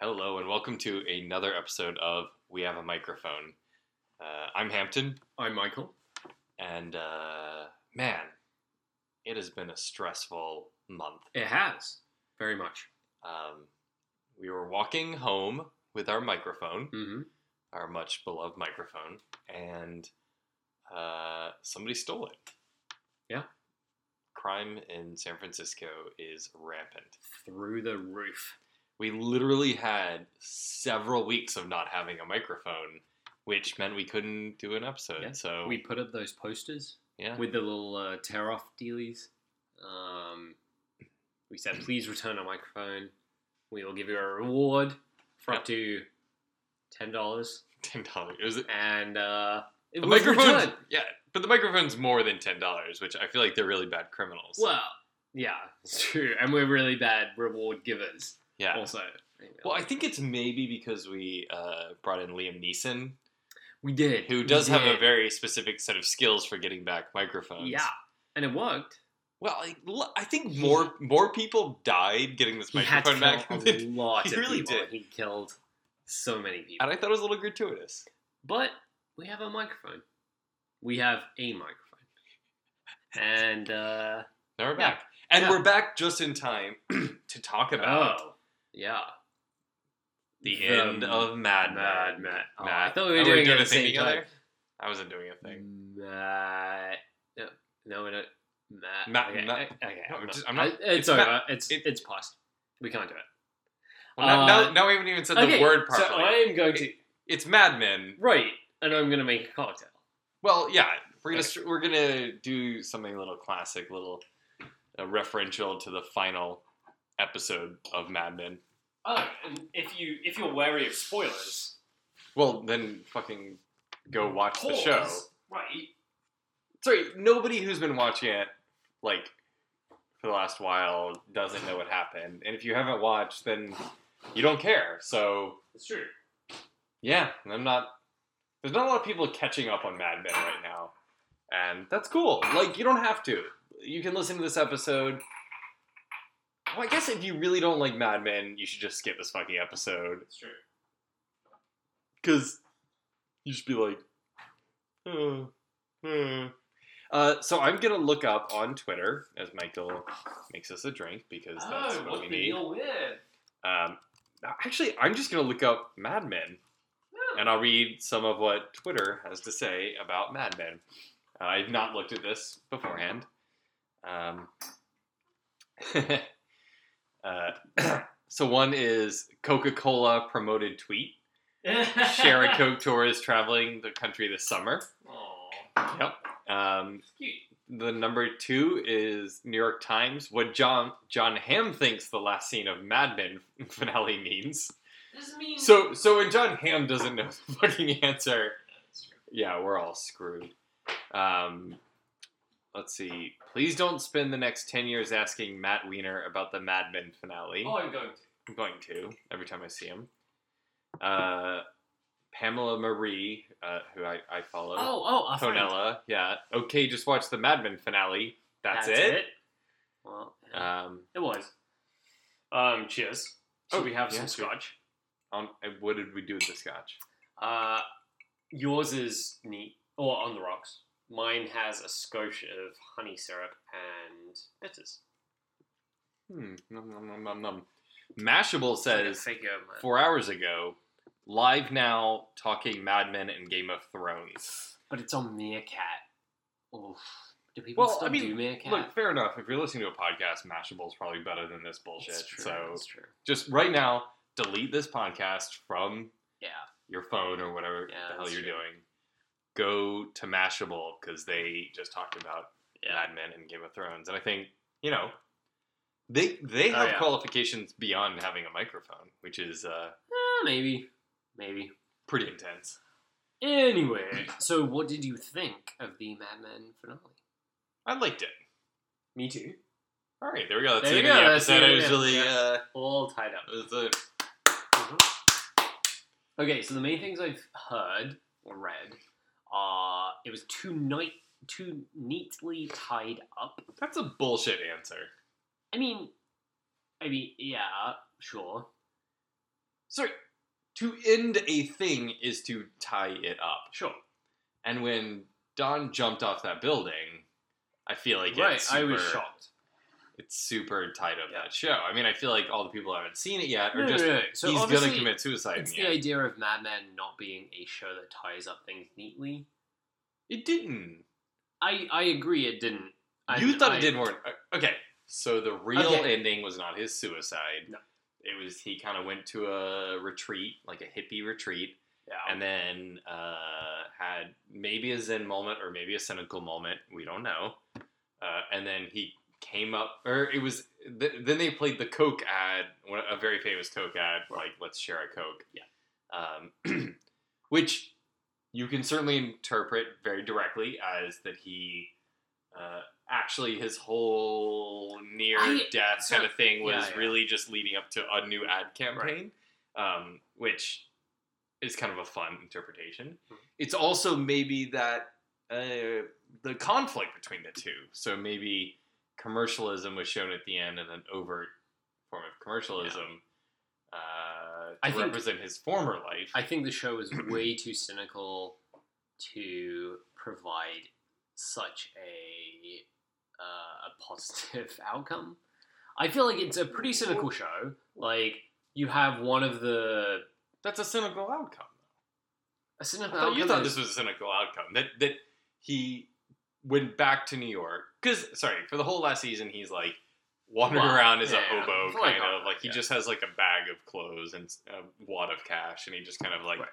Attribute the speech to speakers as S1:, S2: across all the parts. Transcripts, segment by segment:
S1: Hello, and welcome to another episode of We Have a Microphone. Uh, I'm Hampton,
S2: I'm Michael.
S1: and uh, man, it has been a stressful month.
S2: It has very much.
S1: Um, we were walking home with our microphone,
S2: Mm-hmm.
S1: our much beloved microphone, and uh, somebody stole it.
S2: Yeah.
S1: Crime in San Francisco is rampant.
S2: Through the roof.
S1: We literally had several weeks of not having a microphone, which meant we couldn't do an episode.
S2: Yeah,
S1: So
S2: We put up those posters
S1: yeah,
S2: with the little uh, tear off dealies. Um, we said, please return a microphone. We will give you a reward for up to ten dollars.
S1: ten dollars. It was
S2: And uh, it
S1: the
S2: was
S1: microphone's
S2: returned.
S1: yeah, but the microphone's more than ten dollars, which I feel like they're really bad criminals.
S2: Well, yeah, it's true. And we're really bad reward givers.
S1: Yeah.
S2: Also,
S1: Well, I think it's maybe because we uh, brought in Liam Neeson,
S2: we did.
S1: who does have a very specific set of skills for getting back microphones.
S2: yeah, and it worked.
S1: Well, I, I think more more people died getting this
S2: He had
S1: microphone
S2: kill
S1: back,
S2: a lot
S1: he
S2: of
S1: really
S2: people.
S1: did.
S2: He killed so many people.
S1: and I thought it was a little gratuitous.
S2: But we have a microphone. We have a microphone. And uh
S1: Now we're
S2: Yeah.
S1: back, and
S2: Yeah.
S1: we're back just in time to talk about
S2: oh, yeah.
S1: the,
S2: The
S1: end of Mad
S2: Mad
S1: Men.
S2: Men. Oh,
S1: Mad-
S2: I thought we were
S1: Are
S2: doing it at
S1: a
S2: the
S1: thing
S2: same
S1: together?
S2: time.
S1: I wasn't doing a thing.
S2: Mad. No, no, we're not. Mad.
S1: Ma-
S2: okay, okay,
S1: No,
S2: I'm
S1: just- I'm not-
S2: I- it's,
S1: it's
S2: over. it's
S1: it-
S2: it's past. We can't do it.
S1: Well, now,
S2: Uh,
S1: now, now we haven't even said the
S2: okay,
S1: word
S2: so. I am going to
S1: It's Mad Men.
S2: right, and I'm going to make a cocktail.
S1: Well, yeah, we're gonna we're gonna do something a little classic, little uh, referential to the final episode of Mad Men.
S2: Oh, and if you if you're wary of spoilers,
S1: Well, then fucking go watch the show.
S2: right?
S1: Sorry, nobody who's been watching it like for the last while doesn't know what happened, and if you haven't watched, then you don't care. So
S2: It's true.
S1: yeah, I'm not. There's not a lot of people catching up on Mad Men right now, and that's cool. Like you don't have to. You can listen to this episode. Well, I guess if you really don't like Mad Men, you should just skip this fucking episode
S2: It's true.
S1: because you should be like, uh, uh. Uh, so I'm gonna look up on Twitter as Michael makes us a drink because that's
S2: Oh,
S1: what we need. Um, actually, I'm just gonna look up Mad Men and I'll read some of what Twitter has to say about Mad Men. Uh, I've not looked at this beforehand. Um, uh, so one is Coca-Cola promoted tweet. Share a Coke tour is traveling the country this summer.
S2: Aw,
S1: Yep. Um, the number two is New York Times. What Jon Jon Hamm thinks the last scene of Mad Men finale means. So so when Jon Hamm doesn't know the fucking answer, yeah, we're all screwed. Um, let's see. Please don't spend the next ten years asking Matt Weiner about the Mad Men finale.
S2: Oh, I'm going to.
S1: I'm going to every time I see him. Uh, Pamela Marie, uh, who I, I follow.
S2: Oh, oh, friend.
S1: Tonella, yeah. Okay, just watch the Mad Men finale. That's, it.
S2: Well,
S1: Um,
S2: it was. Um, cheers. Should
S1: Oh,
S2: we have
S1: yeah,
S2: some scotch?
S1: um, what did we do with the scotch?
S2: Uh, yours is neat, or on the rocks. Mine has a skosh of honey syrup and bitters.
S1: Hmm. Nom, nom, nom, nom, nom. Mashable says
S2: figure, man.
S1: four hours ago, live now talking Mad Men and Game of Thrones.
S2: but it's on Meerkat. Oof. Do people
S1: Well,
S2: still
S1: I mean,
S2: do Meerkat?
S1: Look, fair enough. If you're listening to a podcast, Mashable is probably better than this bullshit.
S2: It's true.
S1: So
S2: it's true.
S1: just right now, delete this podcast from
S2: Yeah.
S1: your phone or whatever
S2: Yeah,
S1: the hell you're
S2: true.
S1: doing. Go to Mashable because they just talked about
S2: Yeah.
S1: Mad Men and Game of Thrones, and I think you know they they
S2: Oh,
S1: have
S2: yeah.
S1: qualifications beyond having a microphone, which is uh,
S2: Eh, maybe. Maybe.
S1: pretty intense.
S2: Anyway, so what did you think of the Mad Men finale?
S1: I liked it.
S2: Me too.
S1: All right, there we go. That's
S2: There
S1: end of
S2: go,
S1: the
S2: that's
S1: episode. I
S2: end,
S1: was
S2: yeah.
S1: uh,
S2: All tied up.
S1: it a
S2: Okay, so the main things I've heard or read it was too night too neatly tied up.
S1: that's a bullshit answer.
S2: I mean, I mean, yeah, sure.
S1: sorry, to end a thing is to tie it up.
S2: Sure.
S1: And when Don jumped off that building, I feel like
S2: right.
S1: it's
S2: I was shocked.
S1: It's super tied up
S2: Yeah.
S1: that show. I mean, I feel like all the people who haven't seen it yet are
S2: No,
S1: just
S2: no, no. So
S1: he's gonna commit suicide.
S2: It's the
S1: the
S2: idea of Mad Men not being a show that ties up things neatly.
S1: It didn't.
S2: I I agree. It didn't.
S1: you
S2: And
S1: thought
S2: I-
S1: it did more. uh, Okay, so the real
S2: Okay.
S1: ending was not his suicide.
S2: No.
S1: It was he kind of went to a retreat, like a hippie retreat,
S2: Yeah.
S1: and then uh, had maybe a Zen moment or maybe a cynical moment. We don't know. Uh, and then he came up, or it was. Th- then they played the Coke ad, a very famous Coke ad, like "Let's share a Coke."
S2: Yeah.
S1: Um, which you can certainly interpret very directly as that he. Uh, actually, his whole near
S2: I-
S1: death
S2: so-
S1: kind of thing was
S2: yeah, yeah.
S1: really just leading up to a new ad campaign, um, which is kind of a fun interpretation.
S2: Mhm.
S1: It's also maybe that uh, the conflict between the two. So maybe commercialism was shown at the end, and an overt form of commercialism uh, to
S2: I think-
S1: represent his former life.
S2: I think the show is way too cynical to provide such a uh, a positive outcome. I feel like it's a pretty cynical show. Like you have one of the
S1: That's a cynical outcome.
S2: a cynical
S1: thought you thought
S2: is-
S1: this was a cynical outcome. That that he went back to New York because sorry for the whole last season he's like wandering
S2: Well,
S1: around as
S2: yeah,
S1: a hobo
S2: For like
S1: kind of like he
S2: yeah.
S1: just has like a bag of clothes and a wad of cash and he just kind of like
S2: Right.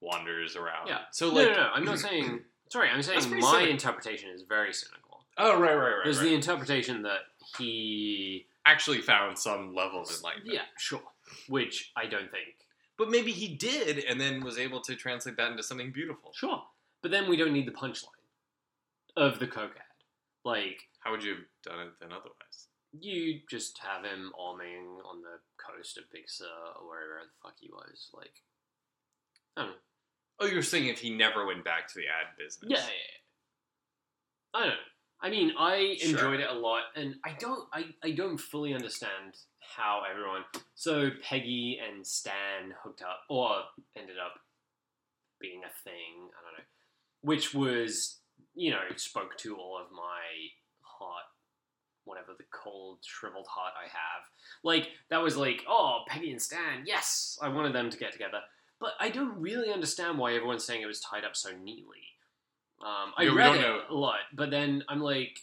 S1: wanders around.
S2: Yeah.
S1: So
S2: no,
S1: like
S2: no, no. I'm not saying. Sorry, I'm saying my
S1: cynical.
S2: interpretation is very cynical.
S1: oh right right right.
S2: There's
S1: right.
S2: the interpretation that he,
S1: actually found some level of enlightenment.
S2: yeah, sure, which I don't think.
S1: But maybe he did and then was able to translate that into something beautiful.
S2: Sure, but then we don't need the punchline of the coke ad. Like
S1: How would you have done it then otherwise?
S2: You just have him arming on the coast of Big Sur or wherever the fuck he was. Like, I don't know.
S1: Oh, you're saying if he never went back to the ad business?
S2: Yeah, yeah, yeah. I don't know. I mean, I
S1: Sure.
S2: enjoyed it a lot, and I don't, I, I don't fully understand how everyone. So Peggy and Stan hooked up, or ended up being a thing. I don't know, which was, you know, spoke to all of my heart, whatever the cold, shriveled heart I have. Like that was like, oh, Peggy and Stan, yes, I wanted them to get together. But I don't really understand why everyone's saying it was tied up so neatly. Um, I
S1: Yeah,
S2: read it
S1: know.
S2: a lot, but then I'm like,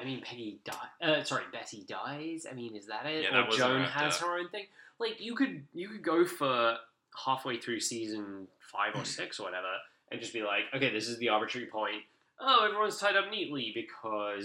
S2: I mean, Peggy die. Uh, sorry, Betty dies. I mean, is that it?
S1: Yeah,
S2: or
S1: that wasn't
S2: Joan has her own thing. Like you could you could go for halfway through season five or six or whatever, and just be like, okay, this is the arbitrary point. Oh, everyone's tied up neatly because